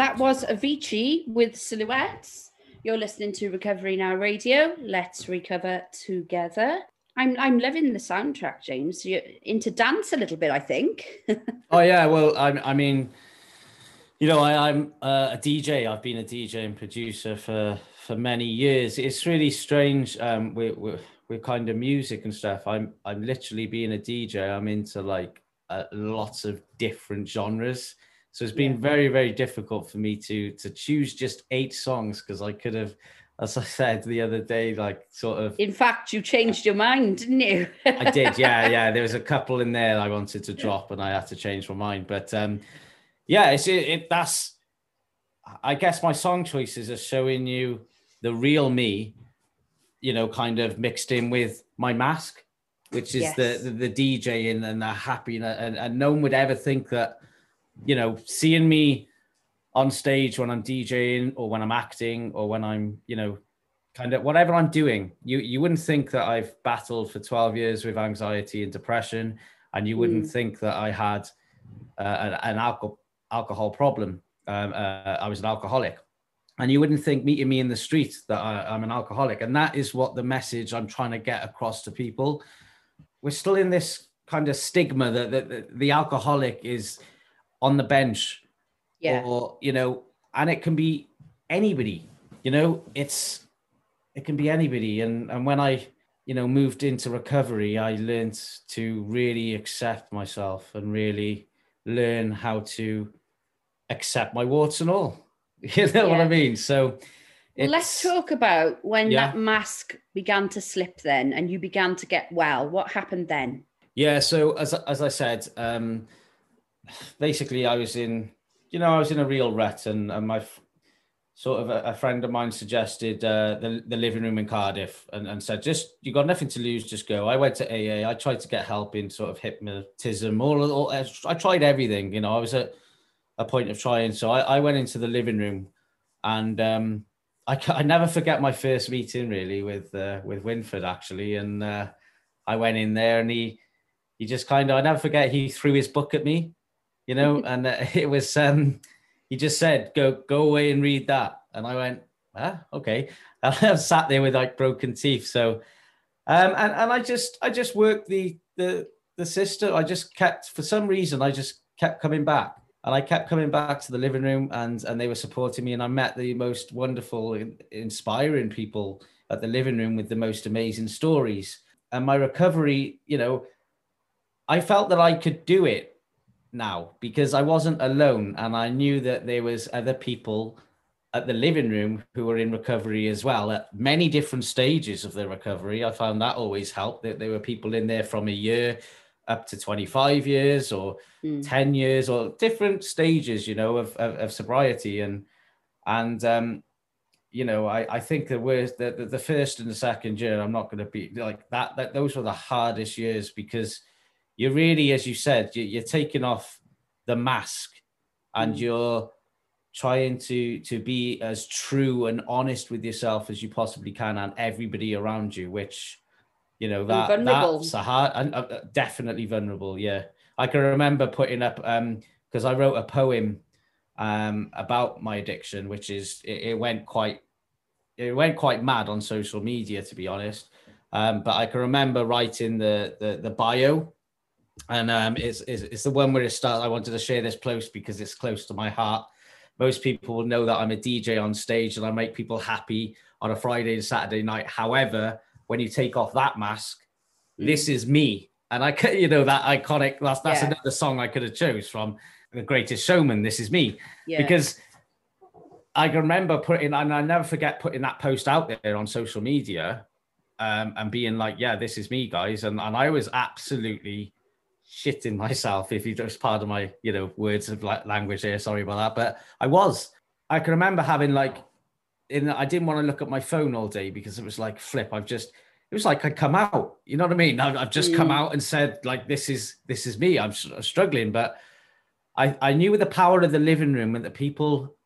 That was Avicii with Silhouettes. You're listening to Recovery Now Radio. Let's recover together. I'm I'm loving the soundtrack, James. You're into dance a little bit, I think. <laughs> Oh yeah, well, I, I mean, you know, I, I'm uh, a DJ. I've been a DJ and producer for for many years. It's really strange um, with with kind of music and stuff. I'm I'm literally being a DJ. I'm into like uh, lots of different genres. So it's been Yeah. very very difficult for me to to choose just eight songs because I could have, as I said the other day, like sort of In fact, you changed your mind, didn't you? I did, yeah, <laughs> yeah. There was a couple in there I wanted to drop, and I had to change my mind. But um, yeah, it's it, it. That's, I guess, my song choices are showing you the real me, you know, kind of mixed in with my mask, which is Yes. the, the the DJ and, and the happy, and, and and no one would ever think that, you know, seeing me on stage when I'm DJing or when I'm acting or when I'm, you know, kind of whatever I'm doing, you you wouldn't think that I've battled for 12 years with anxiety and depression, and you wouldn't think that I had uh, an, alcohol alcohol problem. Um, uh, I was an alcoholic, and you wouldn't think meeting me in the street that I, I'm an alcoholic, and that is what the message I'm trying to get across to people. We're still in this kind of stigma that, that, that the alcoholic is on the bench yeah. or you know and it can be anybody you know it's it can be anybody and and when i you know moved into recovery i learned to really accept myself and really learn how to accept my warts and all <laughs> you know what i mean so let's talk about when Yeah. that mask began to slip then and you began to get well. What happened then? Yeah, so as as I said, um, basically I was in, you know, I was in a real rut, and, and my sort of a, a friend of mine suggested uh, the the living room in Cardiff, and, and said, just you got nothing to lose, just go. I went to AA. I tried to get help in sort of hypnotism, all, all I tried everything. You know, I was at a point of trying, so I, I went into the living room, and um, I I never forget my first meeting really with uh, with Winford actually, and uh, I went in there and he he just kind of I never forget he threw his book at me, you know, <laughs> and uh, <laughs> it was um he just said go go away and read that, and I went ah okay, <laughs> and I sat there with like broken teeth. So um and and I just I just worked the the the system. I just kept for some reason I just kept coming back. And I kept coming back to the living room, and and they were supporting me, and I met the most wonderful, inspiring people at the living room with the most amazing stories. And my recovery, you know, I felt that I could do it now because I wasn't alone and I knew that there was other people at the living room who were in recovery as well at many different stages of their recovery. I found that always helped that there were people in there from a year up to 25 years or Mm. 10 years or different stages, you know, of, of, of sobriety and and um you know, I, I think the worst, the, the, the first and the second year, I'm not going to be like that, that. Those were the hardest years because you're really, as you said, you, you're taking off the mask and Mm. you're trying to to be as true and honest with yourself as you possibly can and everybody around you, which you know that that's a hard and uh, definitely vulnerable. Yeah, I can remember putting up um because I wrote a poem um about my addiction, which is it, it went quite it went quite mad on social media to be honest. Um, but I can remember writing the the, the bio and um, it's, it's it's the one where it starts. I wanted to share this post because it's close to my heart. Most people will know that I'm a DJ on stage and I make people happy on a Friday and Saturday night. However, when you take off that mask, this is me, and I could, you know, that iconic. That's that's Yeah. another song I could have chose from The Greatest Showman. This is me Yeah. because I can remember putting, and I never forget putting that post out there on social media um, and being like, yeah, this is me, guys. And, and I was absolutely shitting myself, if you just pardon my, you know, words of la- language here. Sorry about that. But I was. I can remember having like, in, I didn't want to look at my phone all day because it was like, flip, I've just, it was like I'd come out. You know what I mean? I've, I've just come Mm. out and said, like, this is, this is me. I'm struggling. But I, I knew with the power of the living room and the people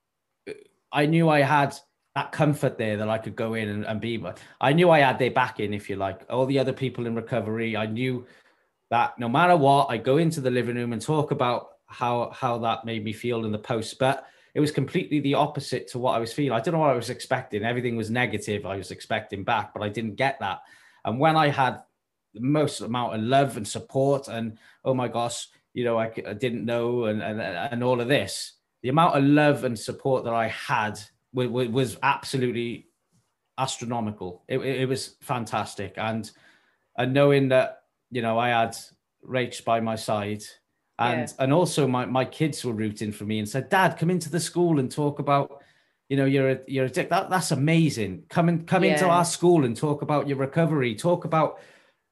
I knew I had that comfort there that I could go in and, and be. I knew I had their backing, if you like. All the other people in recovery, I knew that no matter what, I go into the living room and talk about how how that made me feel in the post. But it was completely the opposite to what I was feeling. I don't know what I was expecting. Everything was negative. I was expecting back, but I didn't get that. And when I had the most amount of love and support, and oh my gosh, you know, I, I didn't know, and, and and all of this, the amount of love and support that I had was, was absolutely astronomical. It, it, was fantastic, and and knowing that you know I had Rach by my side, and Yeah. and also my my kids were rooting for me and said, "Dad, come into the school and talk about." You know, you're a you're a dick. That that's amazing. Come and come into our school and talk about your recovery. Talk about,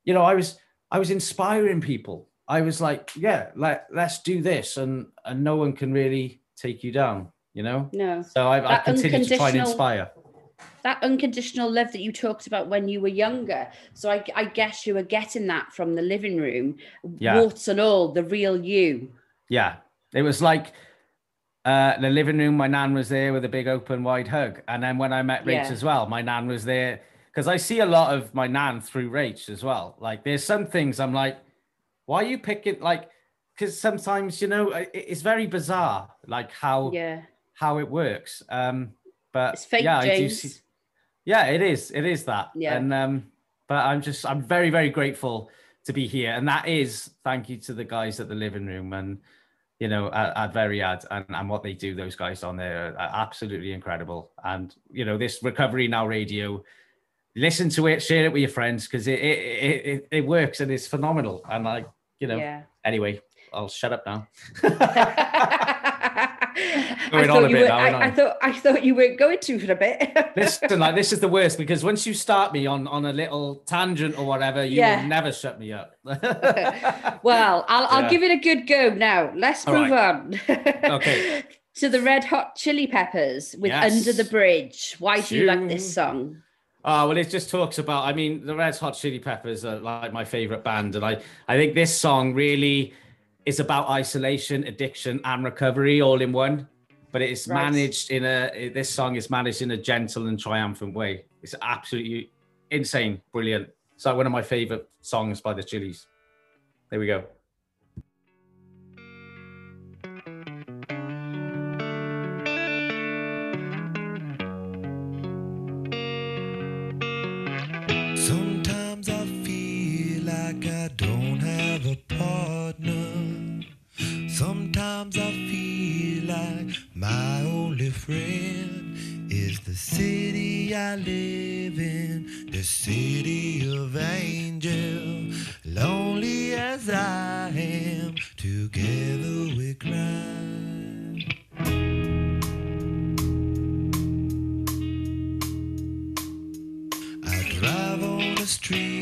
you know, I was I was inspiring people. I was like, yeah, let let's do this, and and no one can really take you down. You know. No. So I, I continue to try and inspire. That unconditional love that you talked about when you were younger. So I, I guess you were getting that from the living room, Yeah. warts and all, the real you. Yeah, it was like uh, the living room. My nan was there with a big open wide hug, and then when I met Rach Yeah. as well, my nan was there because I see a lot of my nan through Rach as well. Like, there's some things I'm like, why are you picking like? Because sometimes you know it- it's very bizarre, like how Yeah. how it works. Um, but It's fake, yeah, I do see. Yeah, it is. It is that. Yeah. And um, but I'm just I'm very very grateful to be here, and that is thank you to the guys at the living room and you know at, at Adferiad and and what they do. Those guys on there are absolutely incredible. And you know this recovery now radio. Listen to it, share it with your friends because it it, it it it works and it's phenomenal. And like you know, Yeah. anyway, I'll shut up now. <laughs> <laughs> <laughs> I Going on thought a you bit were. now, I, thought. I thought you weren't going to for a bit. <laughs> Listen, like this is the worst because once you start me on on a little tangent or whatever, you Yeah. will never shut me up. <laughs> well, I'll, I'll Yeah. give it a good go now. Let's All move on. Okay. to the Red Hot Chili Peppers with Yes. Under the Bridge. Why do you like this song? Oh well, it just talks about. I mean, the Red Hot Chili Peppers are like my favorite band, and I I think this song really is about isolation, addiction, and recovery all in one. But it is Right. managed in a. This song is managed in a gentle and triumphant way. It's absolutely insane, brilliant. It's like one of my favorite songs by the Chili's. There we go. Sometimes I feel like I don't Sometimes I feel like my only friend is the city I live in, the city of angel. Lonely as I am, together we cry. Drive on the streets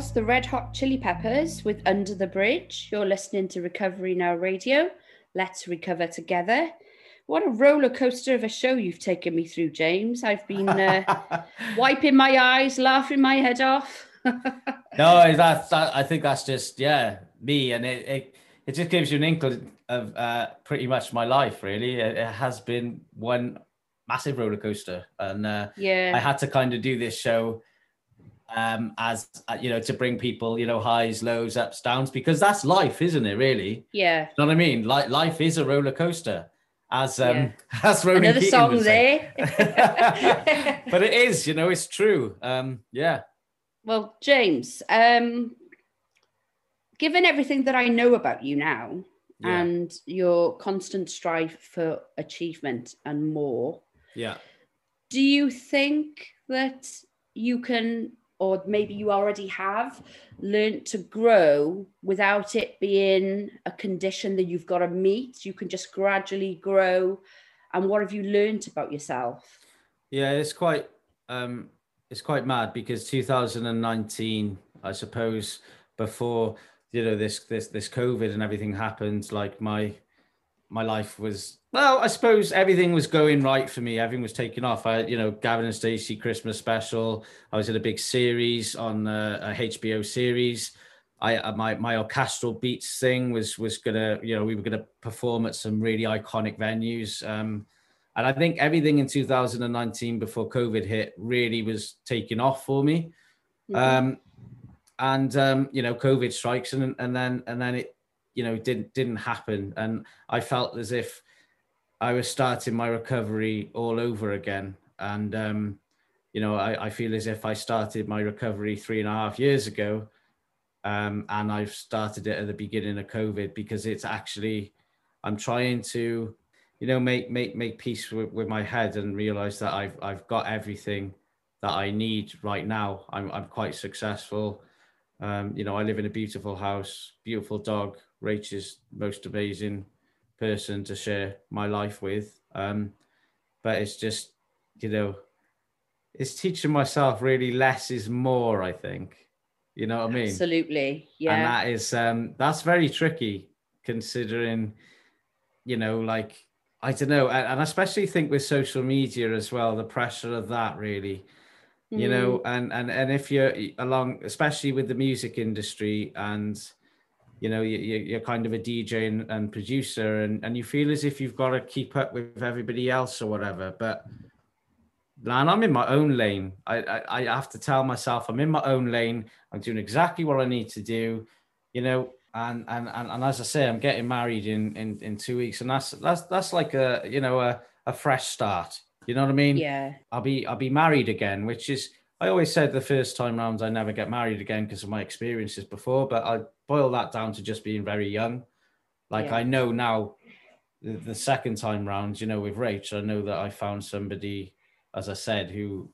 was the Red Hot Chili Peppers with Under the Bridge. You're listening to Recovery Now Radio. Let's recover together. What a roller coaster of a show you've taken me through, James. I've been uh, <laughs> wiping my eyes, laughing my head off. <laughs> no, that's that, I think that's just yeah me, and it it, it just gives you an inkling of uh, pretty much my life. Really, it, it has been one massive roller coaster, and uh, yeah, I had to kind of do this show um as uh, you know to bring people you know highs lows ups downs because that's life isn't it really? Yeah. You know what i mean? Like life is a roller coaster as um Yeah. <laughs> as Ronan another Keating song there. <laughs> but it is you know it's true. Um yeah. Well, James, um, given everything that I know about you now Yeah. and your constant strive for achievement and more, yeah. do you think that you can or maybe you already have learned to grow without it being a condition that you've got to meet. You can just gradually grow. And what have you learned about yourself? Yeah, it's quite um it's quite mad because 2019, I suppose, before you know this this this COVID and everything happened, like my my life was well, I suppose everything was going right for me. Everything was taking off. I, you know, Gavin and Stacey Christmas special. I was in a big series on uh, a, a HBO series. I uh, my my orchestral beats thing was was gonna, you know, we were gonna perform at some really iconic venues. Um, and I think everything in 2019 before COVID hit really was taking off for me. Um, and um, you know, COVID strikes and and then and then it, you know, didn't didn't happen. And I felt as if I was starting my recovery all over again. And um, you know, I, I feel as if I started my recovery three and a half years ago. Um, and I've started it at the beginning of COVID because it's actually I'm trying to you know make make make peace with, with my head and realize that I've I've got everything that I need right now. I'm I'm quite successful. Um, you know, I live in a beautiful house, beautiful dog. Rach is most amazing person to share my life with. Um, but it's just, you know, it's teaching myself really less is more, I think. You know what I mean? absolutely Yeah. and that is um that's very tricky considering you know like i don't know and, and I especially think with social media as well the pressure of that really you Mm. know and and and if you're along especially with the music industry and you know you, you're kind of a dj and, and producer and and you feel as if you've got to keep up with everybody else or whatever but man i'm in my own lane. I, I i have to tell myself i'm in my own lane. I'm doing exactly what i need to do you know and and and, and as i say i'm getting married in in in two weeks and that's that's that's like a you know a, a fresh start. You know what i mean? Yeah. I'll be I'll be married again, which is I always said the first time round I never get married again because of my experiences before, but I boil that down to just being very young. Like Yeah. I know now the, the second time round, you know, with Rach, I know that I found somebody, as I said, who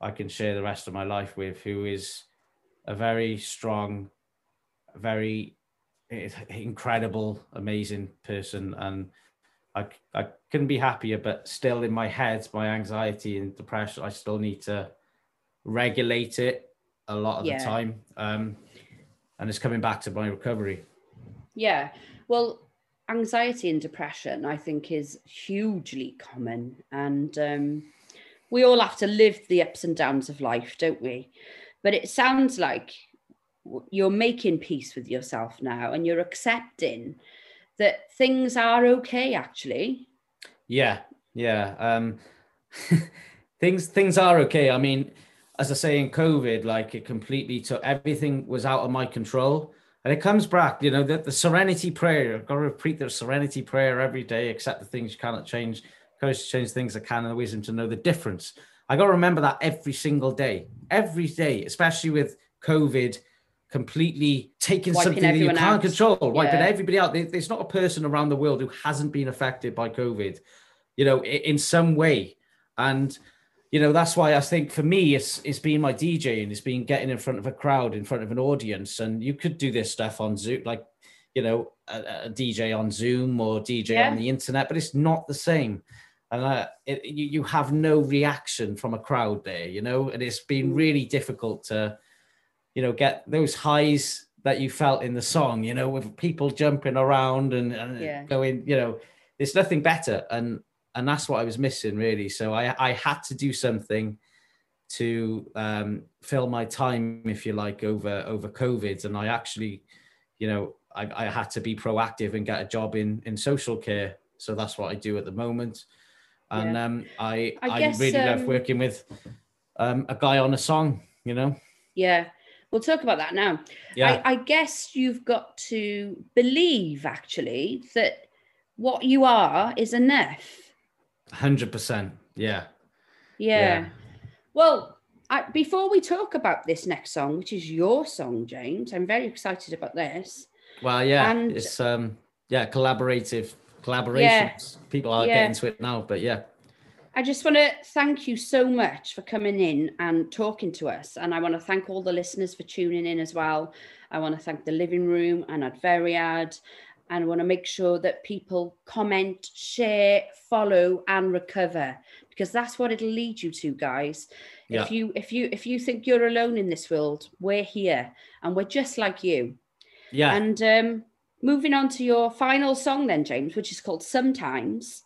I can share the rest of my life with, who is a very strong, very eh, incredible, amazing person. And I, I couldn't be happier, but still in my head, my anxiety and depression, I still need to regulate it a lot of Yeah. the time. Um, and it's coming back to my recovery. Yeah. Well, anxiety and depression, I think, is hugely common. And um, we all have to live the ups and downs of life, don't we? But it sounds like you're making peace with yourself now and you're accepting that things are okay, actually. Yeah, yeah. Um, <laughs> things things are okay. I mean, as I say in COVID, like it completely took everything was out of my control. And it comes back, you know, the, the serenity prayer. I've got to repeat the serenity prayer every day, except the things you cannot change. Courage to change things that can and the wisdom to know the difference. I got to remember that every single day, every day, especially with COVID completely taking Wiping something that you can't out. control, wiping Yeah. everybody out. There- There's not a person around the world who hasn't been affected by COVID, you know, in some way. And you know that's why I think for me it's it's been my DJing, it's been getting in front of a crowd, in front of an audience, and you could do this stuff on Zoom, like you know a, a DJ on Zoom or DJ Yeah. on the internet, but it's not the same. And uh, it, you, you have no reaction from a crowd there, you know, and it's been Mm. really difficult to you know, get those highs that you felt in the song, you know, with people jumping around and, and Yeah. going, you know, there's nothing better. And and that's what I was missing really. So I I had to do something to um, fill my time, if you like, over over COVID. And I actually, you know, I, I had to be proactive and get a job in in social care. So that's what I do at the moment. And Yeah. um, I I I, guess, really love um, working with um, a guy on a song. You know, Yeah. We'll talk about that now. yeah, I, I guess you've got to believe actually that what you are is enough. Hundred percent. Yeah, Yeah. Yeah. Well, I, before we talk about this next song, which is your song, James, I'm very excited about this. well, yeah, And- it's um, yeah, collaborative collaborations. People are Yeah. getting to it now, but yeah, I just want to thank you so much for coming in and talking to us. And I want to thank all the listeners for tuning in as well. I want to thank the living room and Adferiad. And I want to make sure that people comment, share, follow, and recover because that's what it'll lead you to, guys. Yeah. If you if you if you think you're alone in this world, we're here and we're just like you. yeah, And um, moving on to your final song, then, James, which is called Sometimes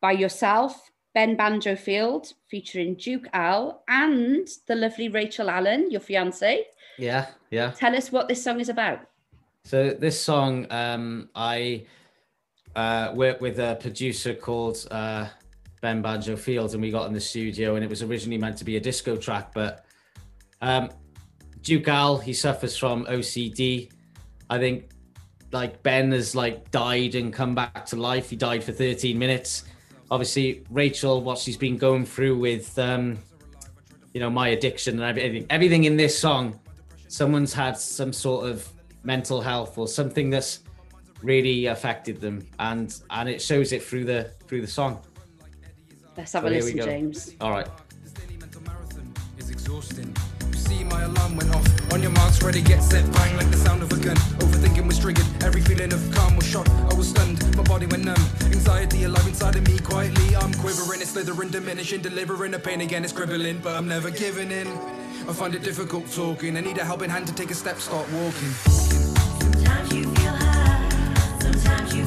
by yourself, Ben Banjo Field, featuring Duke Al and the lovely Rachel Allen, your fiance. yeah, yeah. Tell us what this song is about. So this song, um, I uh, worked with a producer called uh, Ben Banjo Fields, and we got in the studio, and it was originally meant to be a disco track, but um, Duke Al, he suffers from OCD. I think like Ben has like died and come back to life. He died for 13 minutes. Obviously, Rachel, what she's been going through with, um, you know, my addiction and everything, everything in this song, someone's had some sort of mental health or something that's really affected them, and and it shows it through the through the song. Let's have So a here listen. James. All right. This daily mental marathon is exhausting. You see, my alarm went off. On your marks, ready, get set, bang like the sound of a gun. Overthinking was triggered. Every feeling of calm was shot. I was stunned. My body went numb. Anxiety alive inside of me. Quietly, I'm quivering. It's slithering, diminishing, delivering the pain again. It's crippling, but I'm never giving in. I find it difficult talking. I need a helping hand to take a step, start walking. Sometimes you feel high, sometimes you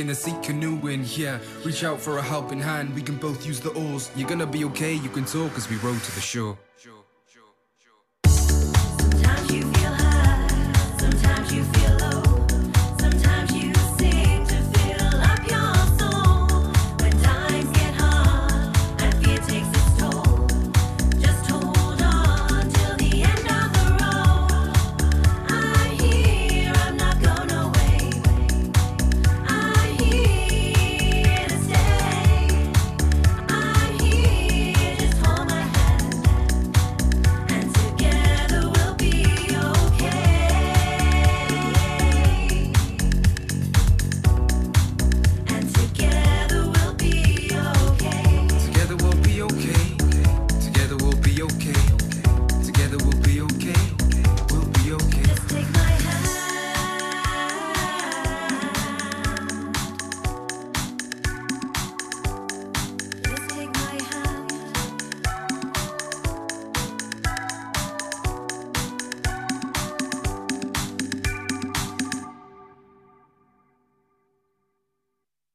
in the seat, canoeing. Yeah, reach out for a helping hand. We can both use the oars. You're gonna be okay, you can talk as we row to the shore.